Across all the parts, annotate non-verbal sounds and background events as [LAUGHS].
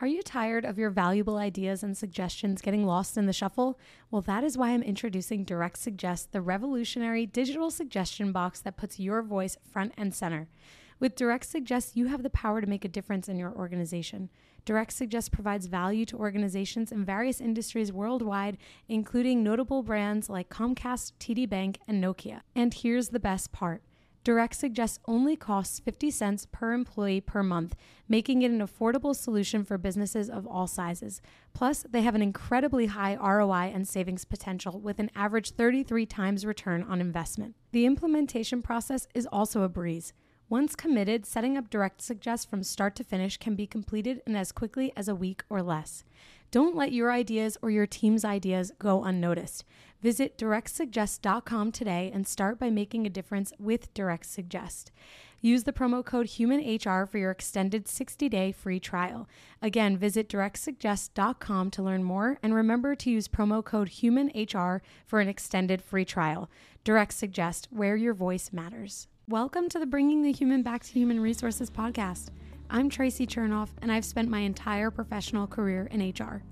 Are you tired of your valuable ideas and suggestions getting lost in the shuffle? Well, that is why I'm introducing Direct Suggest, the revolutionary digital suggestion box that puts your voice front and center. With Direct Suggest, you have the power to make a difference in your organization. Direct Suggest provides value to organizations in various industries worldwide, including notable brands like Comcast, TD Bank, and Nokia. And here's the best part. Direct Suggest only costs 50 cents per employee per month, making it an affordable solution for businesses of all sizes. Plus, they have an incredibly high ROI and savings potential with an average 33 times return on investment. The implementation process is also a breeze. Once committed, setting up Direct Suggest from start to finish can be completed in as quickly as a week or less. Don't let your ideas or your team's ideas go unnoticed. Visit directsuggest.com today and start by making a difference with Direct Suggest. Use the promo code HUMANHR for your extended 60-day free trial. Again, visit directsuggest.com to learn more and remember to use promo code HUMANHR for an extended free trial. Direct Suggest, where your voice matters. Welcome to the Bringing the Human Back to Human Resources podcast. I'm Traci Chernoff, and I've spent my entire professional career in HR.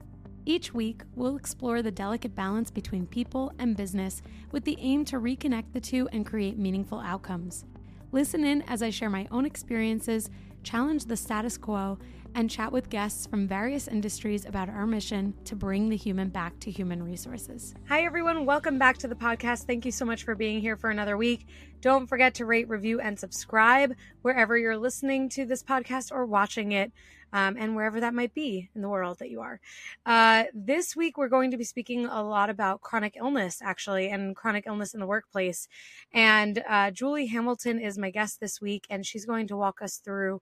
Each week, we'll explore the delicate balance between people and business with the aim to reconnect the two and create meaningful outcomes. Listen in as I share my own experiences, challenge the status quo, and chat with guests from various industries about our mission to bring the human back to human resources. Hi, everyone. Welcome back to the podcast. Thank you so much for being here for another week. Don't forget to rate, review, and subscribe wherever you're listening to this podcast or watching it. Um, and wherever that might be in the world that you are. Uh, this week, we're going to be speaking a lot about chronic illness, actually, and chronic illness in the workplace. And uh, Julie Hamilton is my guest this week, and she's going to walk us through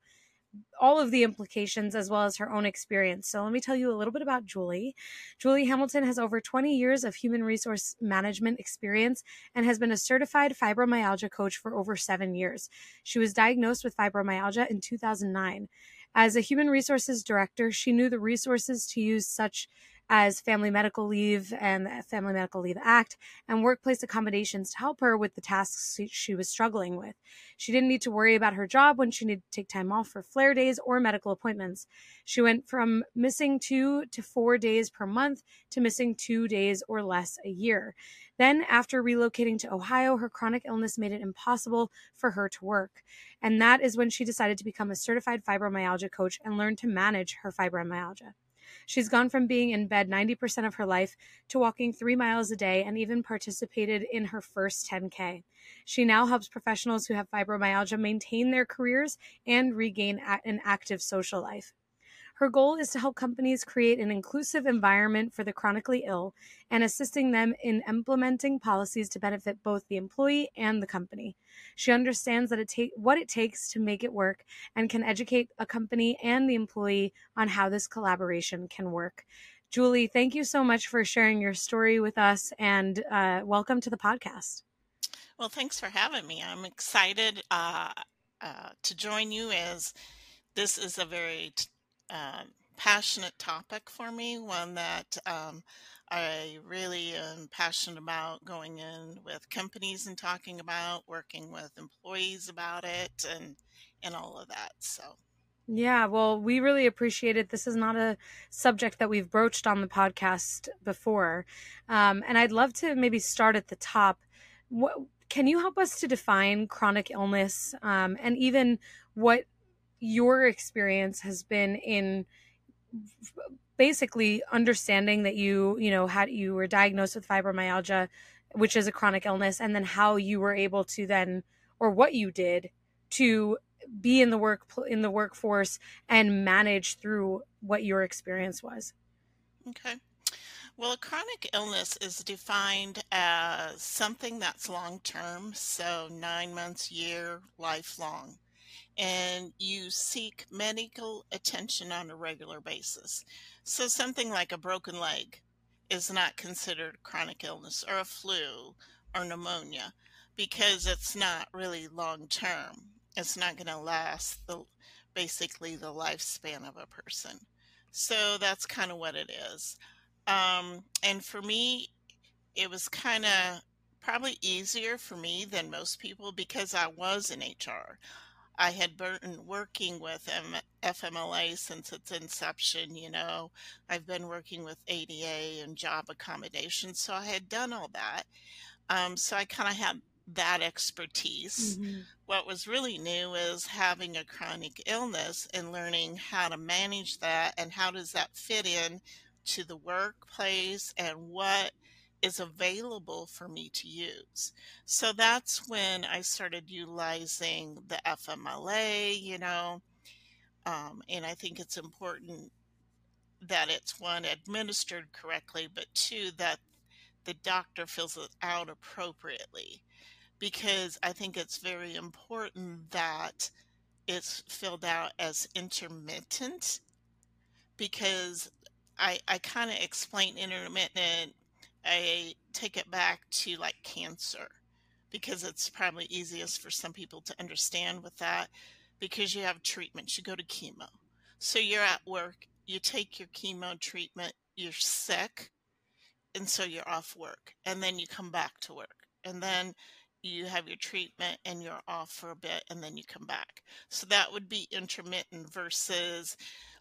all of the implications as well as her own experience. So, let me tell you a little bit about Julie. Julie Hamilton has over 20 years of human resource management experience and has been a certified fibromyalgia coach for over seven years. She was diagnosed with fibromyalgia in 2009. As a human resources director, she knew the resources to use, such as Family Medical Leave and the Family Medical Leave Act and workplace accommodations to help her with the tasks she was struggling with. She didn't need to worry about her job when she needed to take time off for flare days or medical appointments. She went from missing two to four days per month to missing two days or less a year. Then, after relocating to Ohio, her chronic illness made it impossible for her to work. And that is when she decided to become a certified fibromyalgia coach and learn to manage her fibromyalgia. She's gone from being in bed 90% of her life to walking three miles a day and even participated in her first 10K. She now helps professionals who have fibromyalgia maintain their careers and regain an active social life. Her goal is to help companies create an inclusive environment for the chronically ill and assisting them in implementing policies to benefit both the employee and the company. She understands that it take what it takes to make it work and can educate a company and the employee on how this collaboration can work. Julie, thank you so much for sharing your story with us and uh, welcome to the podcast. Well, thanks for having me. I'm excited uh, uh, to join you as this is a very t- um, passionate topic for me, one that um, I really am passionate about going in with companies and talking about, working with employees about it, and and all of that. So. Yeah, well, we really appreciate it. This is not a subject that we've broached on the podcast before. Um, and I'd love to maybe start at the top. What, can you help us to define chronic illness um, and even what your experience has been in basically understanding that you you know had you were diagnosed with fibromyalgia which is a chronic illness and then how you were able to then or what you did to be in the work in the workforce and manage through what your experience was. Okay. Well, a chronic illness is defined as something that's long term, so nine months, year, lifelong and you seek medical attention on a regular basis. So, something like a broken leg is not considered chronic illness or a flu or pneumonia because it's not really long term. It's not going to last the basically the lifespan of a person. So that's kind of what it is. Um, and for me, it was kind of probably easier for me than most people because I was in HR. I had been working with M- FMLA since its inception. You know, I've been working with ADA and job accommodation, so I had done all that. Um, so I kind of had that expertise. Mm-hmm. What was really new is having a chronic illness and learning how to manage that and how does that fit in to the workplace and what is available for me to use. So that's when I started utilizing the FMLA, you know, um, and I think it's important that it's one administered correctly, but two that the doctor fills it out appropriately because I think it's very important that it's filled out as intermittent because I I kind of explain intermittent I take it back to like cancer because it's probably easiest for some people to understand with that because you have treatments, you go to chemo. So you're at work, you take your chemo treatment, you're sick, and so you're off work, and then you come back to work, and then you have your treatment and you're off for a bit, and then you come back. So that would be intermittent versus,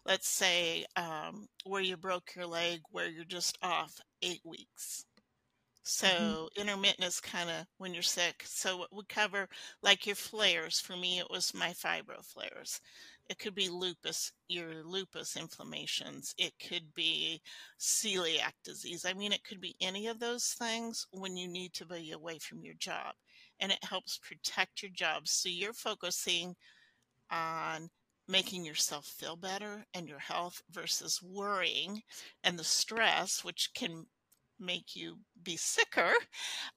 let's say, um, where you broke your leg, where you're just off eight weeks. Mm-hmm. So intermittent is kind of when you're sick. So it would cover like your flares. For me, it was my fibro flares. It could be lupus, your lupus inflammations. It could be celiac disease. I mean, it could be any of those things when you need to be away from your job. And it helps protect your job. So you're focusing on making yourself feel better and your health versus worrying and the stress, which can make you be sicker.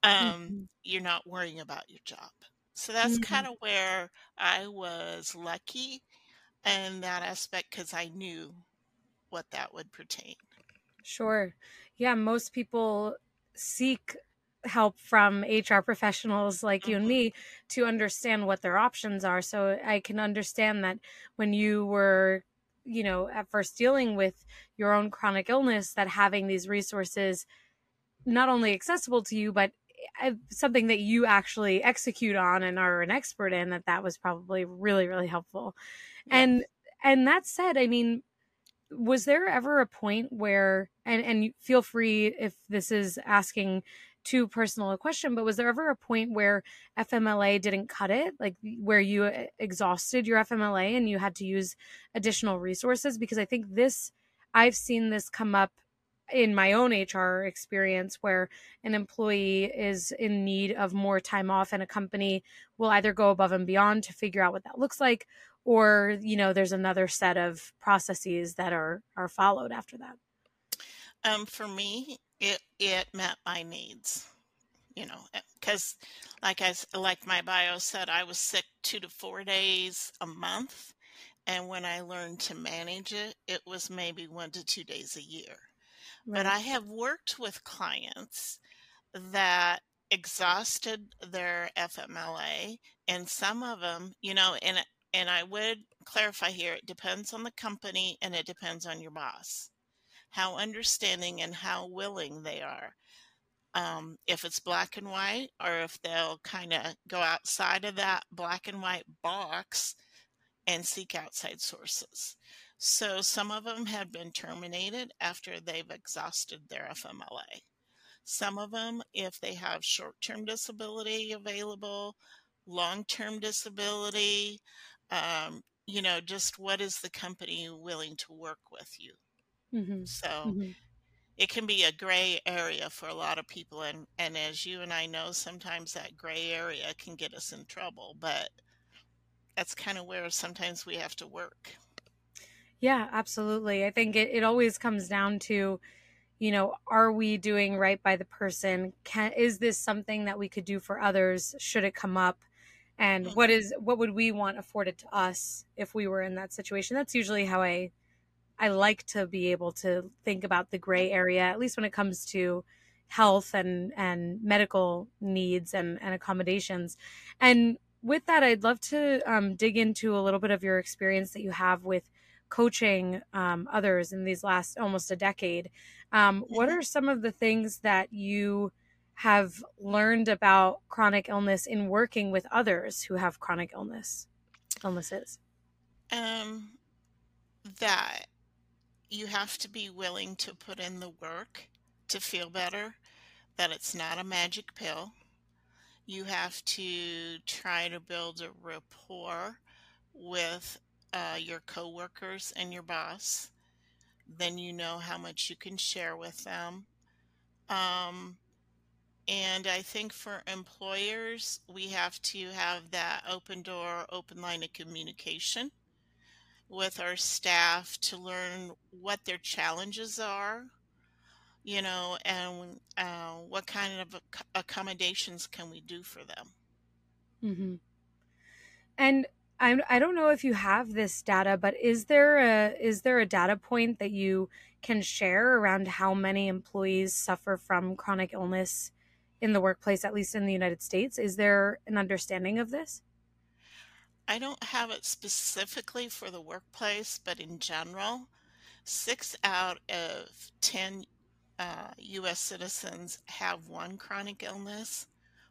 Um, Mm-hmm. you're not worrying about your job. So that's Mm-hmm. kind of where I was lucky in that aspect because I knew what that would pertain. Sure. Yeah, most people seek help from HR professionals like you and Mhm. me to understand what their options are. So I can understand that when you were, you know, at first dealing with your own chronic illness, that having these resources not only accessible to you, but uh, something that you actually execute on and are an expert in, that that was probably really, really helpful. Yeah. And and that said, I mean, was there ever a point where and and feel free if this is asking too personal a question but was there ever a point where fmla didn't cut it? Like where you uh, exhausted your fmla and you had to use additional resources? Because i think this i've seen this come up in my own hr experience where an employee is in need of more time off and a company will either go above and beyond to figure out what that looks like or you know there's another set of processes that are are followed after that. Um, for me, it it met my needs, you know, eh, because like I like my bio said, I was sick two to four days a month, and when I learned to manage it, it was maybe one to two days a year. But I have worked with clients that exhausted their FMLA, and some of them, you know, and and I would clarify here, it depends on the company and it depends on your boss, how understanding and how willing they are. Um, if it's black and white, or if they'll kind of go outside of that black and white box and seek outside sources. So some of them have been terminated after they've exhausted their FMLA. Some of them, if they have short term disability available, long term disability, um, you know, just what is the company willing to work with you? Mm-hmm. So Mm-hmm. it can be a gray area for a lot of people. And, and as you and I know, sometimes that gray area can get us in trouble, but that's kind of where sometimes we have to work. yeah absolutely i think it, it always comes down to you know are we doing right by the person can is this something that we could do for others should it come up and Mhm. what is what would we want afforded to us if we were in that situation that's usually how i i like to be able to think about the gray area at least when it comes to health and and medical needs and and accommodations and with that i'd love to um, dig into a little bit of your experience that you have with coaching um, others in these last almost a decade um, what Mhm. are some of the things that you have learned about chronic illness in working with others who have chronic illness illness is? Um, that you have to be willing to put in the work to feel better, that it's not a magic pill. You have to try to build a rapport with uh, your coworkers and your boss. Then you know how much you can share with them. Um, and I think for employers, we have to have that open door, open line of communication with our staff to learn what their challenges are, you know, and uh, what kind of ac- accommodations can we do for them. Mm-hmm. And I I don't know if you have this data, but is there a is there a data point that you can share around how many employees suffer from chronic illness in the workplace, at least in the United States? Is there an understanding of this? I don't have it specifically for the workplace, but in general, six out of 10 uh, US citizens have one chronic illness,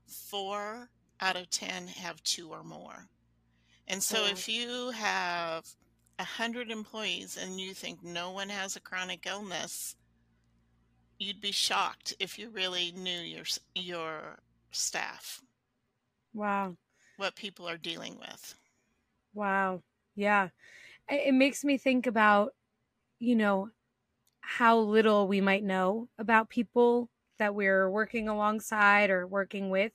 four out of 10 have two or more. And so Oh, if you have a hundred employees and you think no one has a chronic illness, you'd be shocked if you really knew your your staff, wow. what people are dealing with. Wow. Yeah. It makes me think about, you know, how little we might know about people that we're working alongside or working with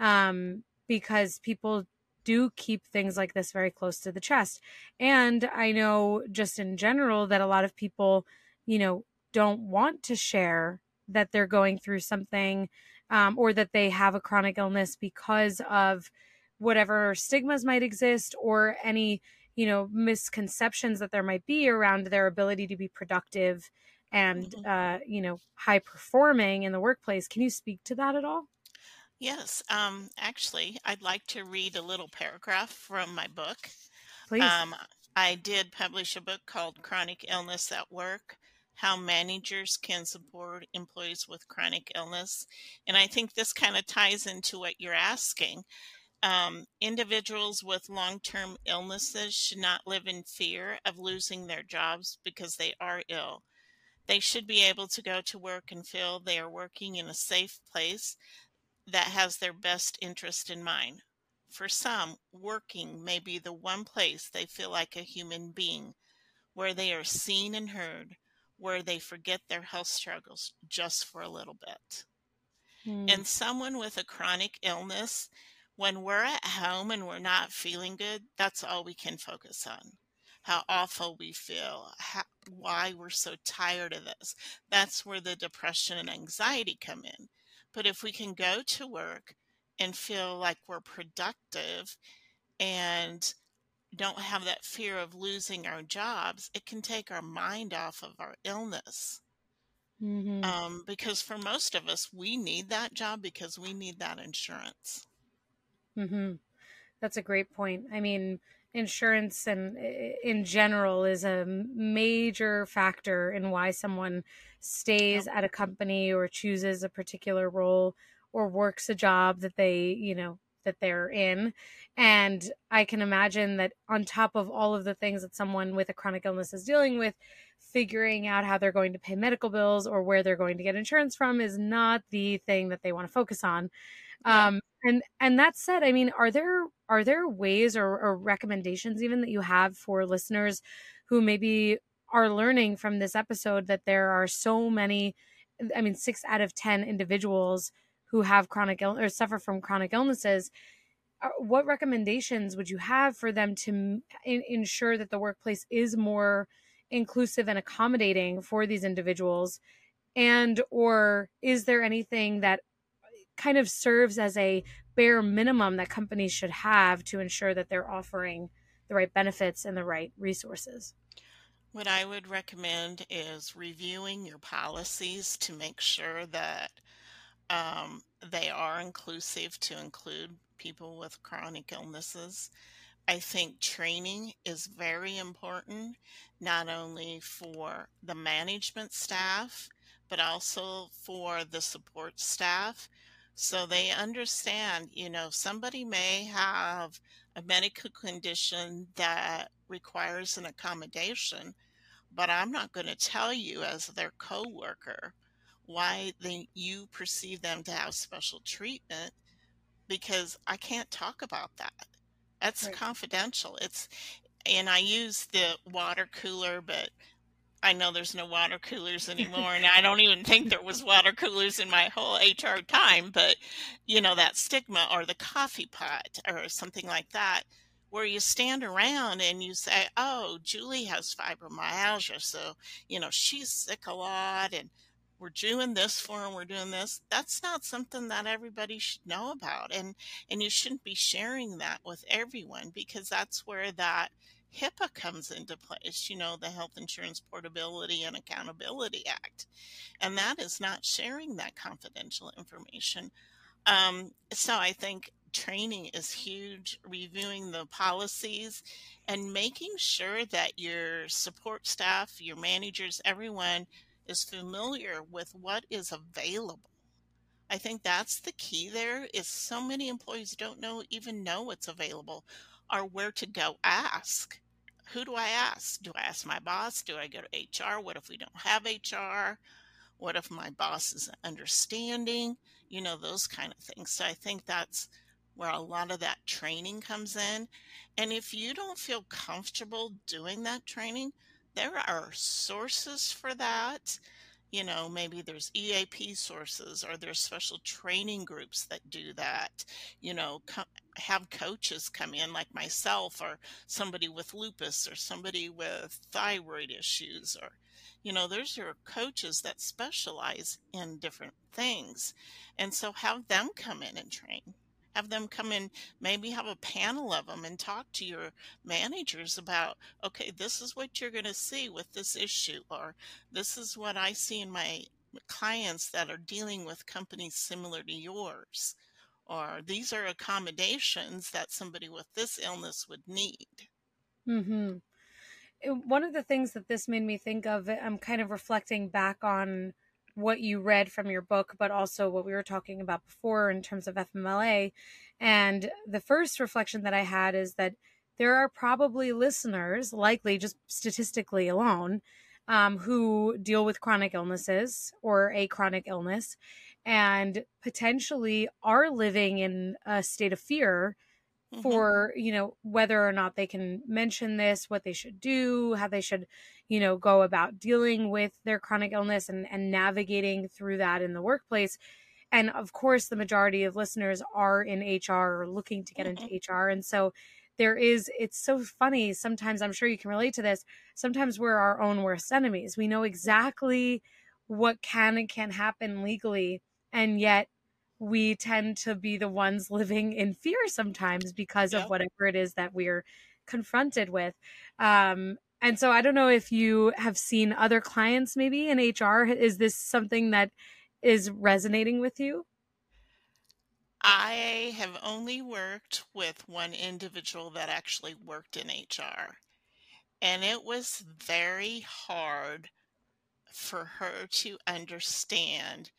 um, because people do keep things like this very close to the chest. And I know just in general that a lot of people, you know, don't want to share that they're going through something um, or that they have a chronic illness because of whatever stigmas might exist or any, you know, misconceptions that there might be around their ability to be productive and, Mhm. uh, you know, high performing in the workplace. Can you speak to that at all? Yes, um, actually, I'd like to read a little paragraph from my book. Please. Um, I did publish a book called Chronic Illness at Work How Managers Can Support Employees with Chronic Illness. And I think this kind of ties into what you're asking. Um, individuals with long term illnesses should not live in fear of losing their jobs because they are ill. They should be able to go to work and feel they are working in a safe place that has their best interest in mind. For some, working may be the one place they feel like a human being, where they are seen and heard, where they forget their health struggles just for a little bit. Hmm. And someone with a chronic illness, when we're at home and we're not feeling good, that's all we can focus on. How awful we feel, how, why we're so tired of this. That's where the depression and anxiety come in. But if we can go to work and feel like we're productive and don't have that fear of losing our jobs, it can take our mind off of our illness. Mhm. Um, because for most of us, we need that job because we need that insurance. Mhm. That's a great point. I mean, insurance and in general is a major factor in why someone stays at a company or chooses a particular role or works a job that they, you know, that they're in. And I can imagine that on top of all of the things that someone with a chronic illness is dealing with, figuring out how they're going to pay medical bills or where they're going to get insurance from is not the thing that they want to focus on. Um, and and that said, I mean, are there are there ways or, or recommendations even that you have for listeners who maybe are learning from this episode that there are so many, I mean, six out of ten individuals who have chronic ill or suffer from chronic illnesses. Uh, What recommendations would you have for them to m- ensure that the workplace is more inclusive and accommodating for these individuals? And or is there anything that kind of serves as a bare minimum that companies should have to ensure that they're offering the right benefits and the right resources. What I would recommend is reviewing your policies to make sure that um, they are inclusive to include people with chronic illnesses. I think training is very important, not only for the management staff, but also for the support staff. So they understand, you know, somebody may have a medical condition that requires an accommodation, but I'm not going to tell you as their coworker why they, you perceive them to have special treatment because I can't talk about that. That's Right. confidential. It's and I use the water cooler, but I know there's no water coolers anymore, and I don't even think there was water coolers in my whole HR time, but you know, that stigma or the coffee pot or something like that, where you stand around and you say, "Oh, Julie has fibromyalgia, so you know she's sick a lot, and we're doing this for her, we're doing this." That's not something that everybody should know about, and and you shouldn't be sharing that with everyone because that's where that HIPAA comes into place, you know, the Health Insurance Portability and Accountability Act, and that is not sharing that confidential information. Um, so I think training is huge, reviewing the policies and making sure that your support staff, your managers, everyone is familiar with what is available. I think that's the key there is so many employees don't know even know what's available or where to go ask. Who do I ask? Do I ask my boss? Do I go to HR? What if we don't have HR? What if my boss isn't understanding? You know, those kind of things. So I think that's where a lot of that training comes in. And if you don't feel comfortable doing that training, there are sources for that. You know, maybe there's EAP sources or there's special training groups that do that. You know, have coaches come in like myself or somebody with lupus or somebody with thyroid issues or you know, there's your coaches that specialize in different things. And so have them come in and train. Have them come in, maybe have a panel of them and talk to your managers about, okay, this is what you're going to see with this issue, or this is what I see in my clients that are dealing with companies similar to yours, or these are accommodations that somebody with this illness would need. Mm-hmm. One of the things that this made me think of, I'm kind of reflecting back on what you read from your book, but also what we were talking about before in terms of FMLA. And the first reflection that I had is that there are probably listeners, likely just statistically alone, um, who deal with chronic illnesses or a chronic illness and potentially are living in a state of fear Mhm. for you know whether or not they can mention this what they should do how they should you know go about dealing with their chronic illness and and navigating through that in the workplace and of course the majority of listeners are in HR or looking to get Mhm. into HR and so there is it's so funny sometimes I'm sure you can relate to this sometimes we're our own worst enemies we know exactly what can and can't happen legally and yet we tend to be the ones [LAUGHS] living in fear sometimes because of whatever it is that we're confronted with. Um, and so I don't know if you have seen other clients maybe in HR. Is this something that is resonating with you? I have only worked with one individual that actually worked in HR, and it was very hard for her to understand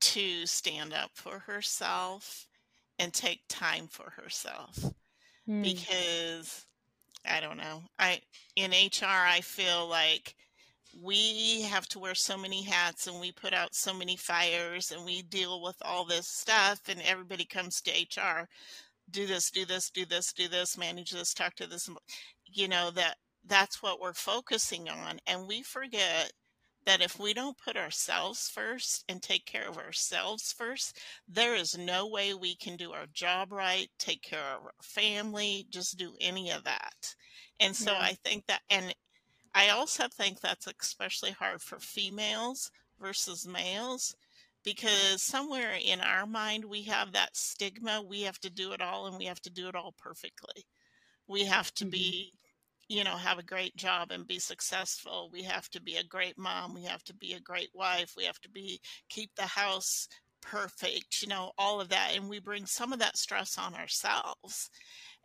to stand up for herself and take time for herself Mm, because I don't know. I in HR I feel like we have to wear so many hats and we put out so many fires and we deal with all this stuff and everybody comes to HR do this do this do this do this manage this talk to this you know that that's what we're focusing on and we forget that if we don't put ourselves first and take care of ourselves first there is no way we can do our job right take care of our family just do any of that and so yeah. i think that and I also think that's especially hard for females versus males because somewhere in our mind we have that stigma we have to do it all and we have to do it all perfectly. We have to Mhm. be, you know, have a great job and be successful. We have to be a great mom, we have to be a great wife, we have to be keep the house perfect, you know, all of that and we bring some of that stress on ourselves.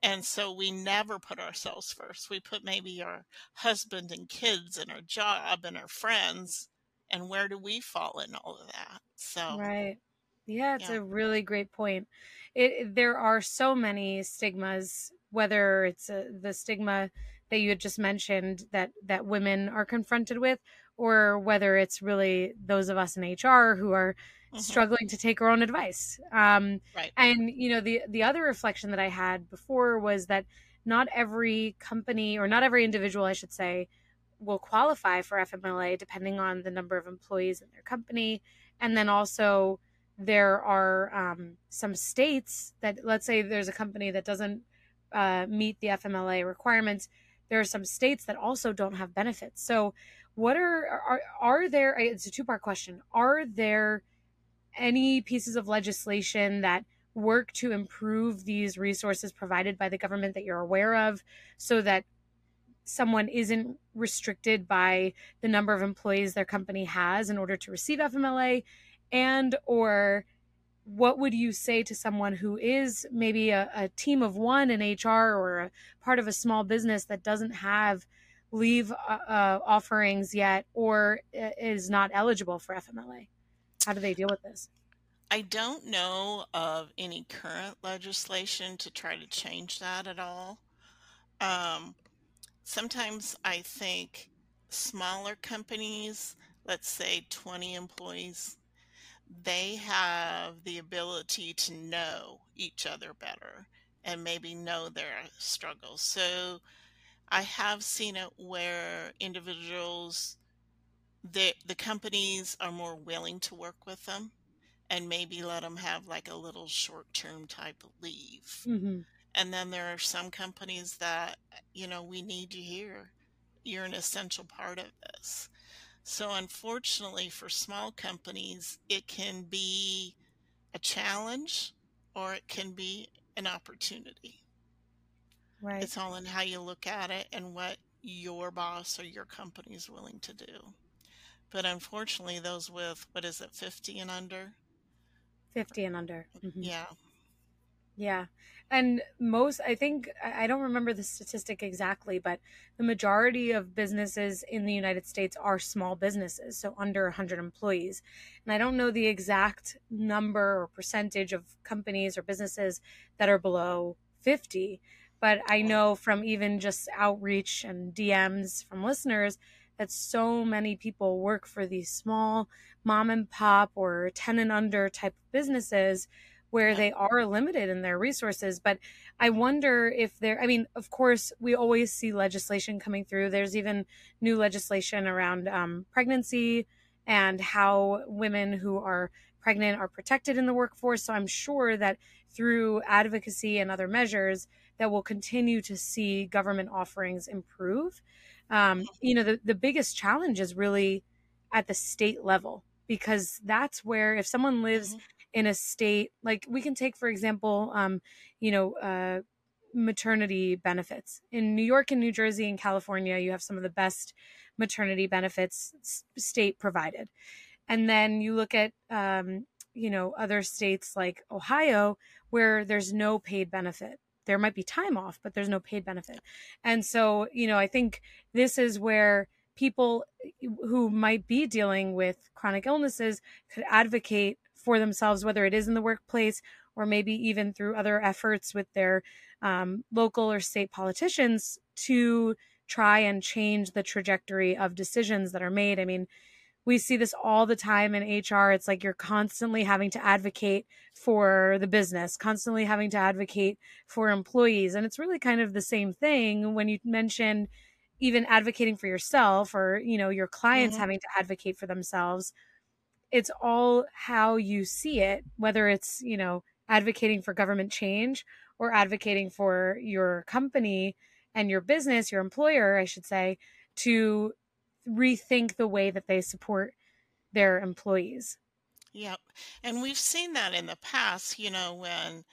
And so we never put ourselves first. We put maybe our husband and kids and our job and our friends. And where do we fall in all of that? So, Right. Yeah, it's yeah. a really great point. it, there are so many stigmas, whether it's uh, the stigma that you had just mentioned that that women are confronted with, or whether it's really those of us in HR who are mm-hmm. struggling to take our own advice. Um, right. And you know, the the other reflection that I had before was that not every company or not every individual, I should say, will qualify for FMLA depending on the number of employees in their company, and then also there are um, some states that let's say there's a company that doesn't uh, meet the FMLA requirements. There are some states that also don't have benefits. So, what are are are there? It's a two part question. Are there any pieces of legislation that work to improve these resources provided by the government that you're aware of, so that someone isn't restricted by the number of employees their company has in order to receive FMLA and or what would you say to someone who is maybe a, a, team of one in HR or a part of a small business that doesn't have leave uh, uh, offerings yet or is not eligible for FMLA? How do they deal with this? I don't know of any current legislation to try to change that at all. Um, sometimes I think smaller companies, let's say 20 employees, they have the ability to know each other better and maybe know their struggles. So I have seen it where individuals, the the companies are more willing to work with them and maybe let them have like a little short term type of leave. Mm-hmm. And then there are some companies that, you know, we need you here. You're an essential part of this. So, unfortunately, for small companies, it can be a challenge or it can be an opportunity. Right. It's all in how you look at it and what your boss or your company is willing to do. But unfortunately, those with, what is it, 50 and under? 50 and under. Mm-hmm. Yeah. Yeah. And most, I think, I don't remember the statistic exactly, but the majority of businesses in the United States are small businesses, so under 100 employees. And I don't know the exact number or percentage of companies or businesses that are below 50, but I know from even just outreach and DMs from listeners that so many people work for these small mom and pop or 10 and under type businesses where they are limited in their resources. But I wonder if there, I mean, of course, we always see legislation coming through. There's even new legislation around um, pregnancy and how women who are pregnant are protected in the workforce. So I'm sure that through advocacy and other measures, that we'll continue to see government offerings improve. Um, you know, the, the biggest challenge is really at the state level because that's where if someone lives mm-hmm in a state like we can take for example um, you know uh, maternity benefits. In new york and new jersey and california you have some of the best maternity benefits state provided. And then you look at um, you know other states like ohio where there's no paid benefit. There might be time off but there's no paid benefit. And so you know i think this is where people who might be dealing with chronic illnesses could advocate for themselves, whether it is in the workplace or maybe even through other efforts with their um, local or state politicians to try and change the trajectory of decisions that are made. I mean, we see this all the time in HR. It's like you're constantly having to advocate for the business, constantly having to advocate for employees. And it's really kind of the same thing when you mention even advocating for yourself or, you know, your clients mm-hmm. having to advocate for themselves it's all how you see it, whether it's, you know, advocating for government change or advocating for your company and your business, your employer, I should say, to rethink the way that they support their employees. Yep. And we've seen that in the past, you know, when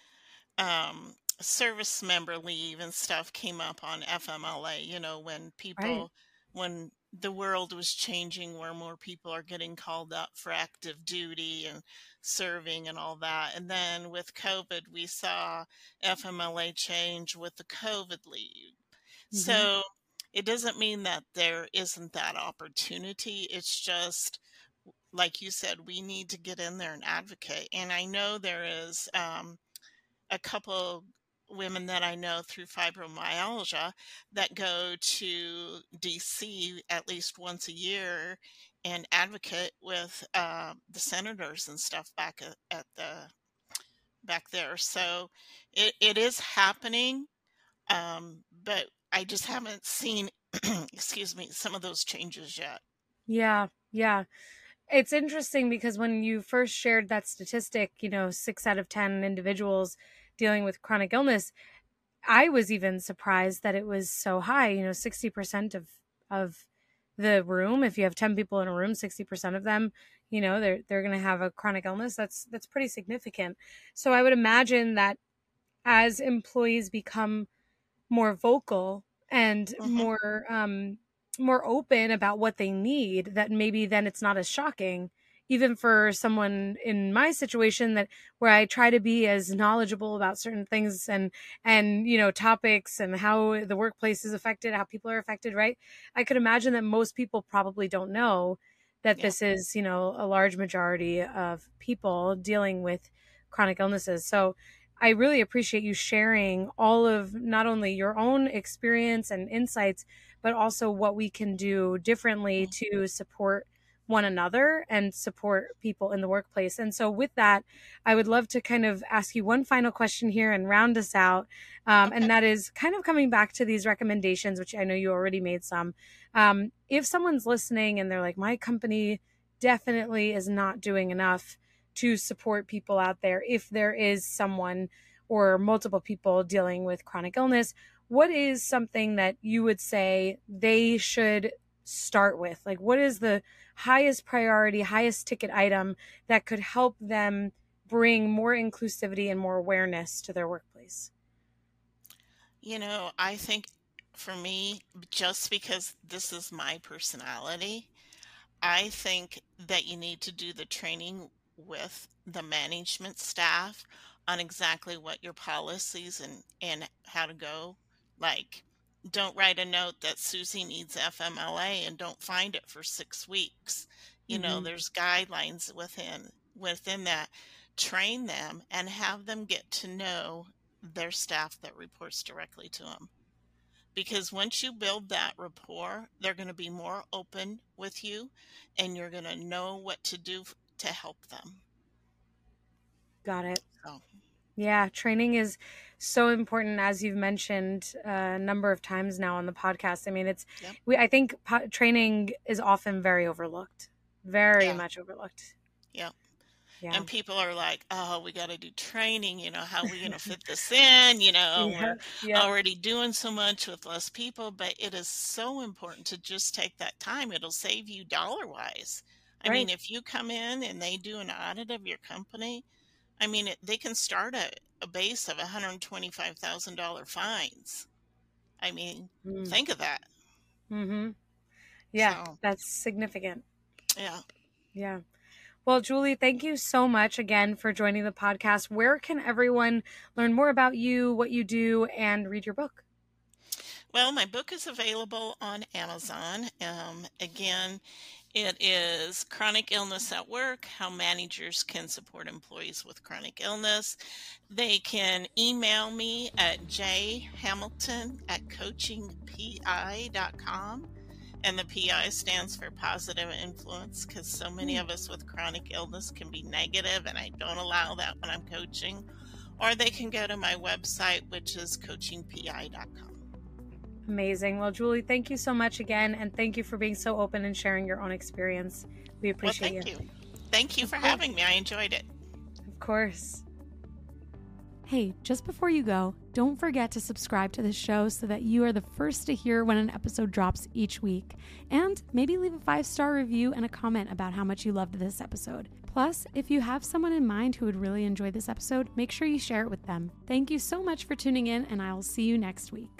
um, service member leave and stuff came up on FMLA, you know, when people, right. when the world was changing where more people are getting called up for active duty and serving and all that. And then with COVID, we saw FMLA change with the COVID leave. Mm-hmm. So it doesn't mean that there isn't that opportunity. It's just, like you said, we need to get in there and advocate. And I know there is um, a couple women that I know through fibromyalgia that go to DC at least once a year and advocate with uh, the senators and stuff back at, at, the back there. So it, it is happening, um, but I just haven't seen, [CLEARS THROAT] excuse me, some of those changes yet. Yeah, yeah. It's interesting because when you first shared that statistic, you know, six out of 10 individuals dealing with chronic illness, I was even surprised that it was so high. You know, 60% of, of the room, if you have 10 people in a room, 60% of them, you know, they're, they're going to have a chronic illness. That's, that's pretty significant. So I would imagine that as employees become more vocal and mm-hmm. more, um, more open about what they need that maybe then it's not as shocking even for someone in my situation that where I try to be as knowledgeable about certain things and and you know topics and how the workplace is affected, how people are affected, right? I could imagine that most people probably don't know that yeah. this is, you know, a large majority of people dealing with chronic illnesses. So I really appreciate you sharing all of not only your own experience and insights, but also what we can do differently mm-hmm. to support one another and support people in the workplace. And so, with that, I would love to kind of ask you one final question here and round us out. Um. And that is kind of coming back to these recommendations, which I know you already made some. Um, if someone's listening and they're like, my company definitely is not doing enough to support people out there, if there is someone or multiple people dealing with chronic illness, what is something that you would say they should start with? Like, what is the highest priority, highest ticket item that could help them bring more inclusivity and more awareness to their workplace? You know, I think for me, just because this is my personality, I think that you need to do the training with the management staff on exactly what your policies and, and how to go like, don't write a note that Susie needs FMLA and don't find it for six weeks. You mm-hmm. know, there's guidelines within within that. Train them and have them get to know their staff that reports directly to them. Because once you build that rapport, they're going to be more open with you and you're going to know what to do to help them. Got it. So. Yeah, training is so important as you've mentioned uh, a number of times now on the podcast. I mean, it's yep. we I think po- training is often very overlooked. Very yeah. much overlooked. Yeah. Yeah. And people are like, "Oh, we got to do training. You know, how are we going to fit this in? You know, yeah. we're [LAUGHS] yeah. already doing so much with less people, but it is so important to just take that time. It'll save you dollar wise. I right. mean, if you come in and they do an audit of your company, I mean, it, they can start at a base of $125,000 fines. I mean, mm. think of that. Mm-hmm. Yeah, so, that's significant. Yeah. Yeah. Well, Julie, thank you so much again for joining the podcast. Where can everyone learn more about you, what you do, and read your book? Well, my book is available on Amazon. Um, again, it is Chronic Illness at Work How Managers Can Support Employees with Chronic Illness. They can email me at jhamilton at coachingpi.com. And the PI stands for positive influence because so many hmm. of us with chronic illness can be negative, and I don't allow that when I'm coaching. Or they can go to my website, which is coachingpi.com. Amazing. Well, Julie, thank you so much again. And thank you for being so open and sharing your own experience. We appreciate well, thank you. you. Thank you for having me. I enjoyed it. Of course. Hey, just before you go, don't forget to subscribe to the show so that you are the first to hear when an episode drops each week. And maybe leave a five star review and a comment about how much you loved this episode. Plus, if you have someone in mind who would really enjoy this episode, make sure you share it with them. Thank you so much for tuning in, and I will see you next week.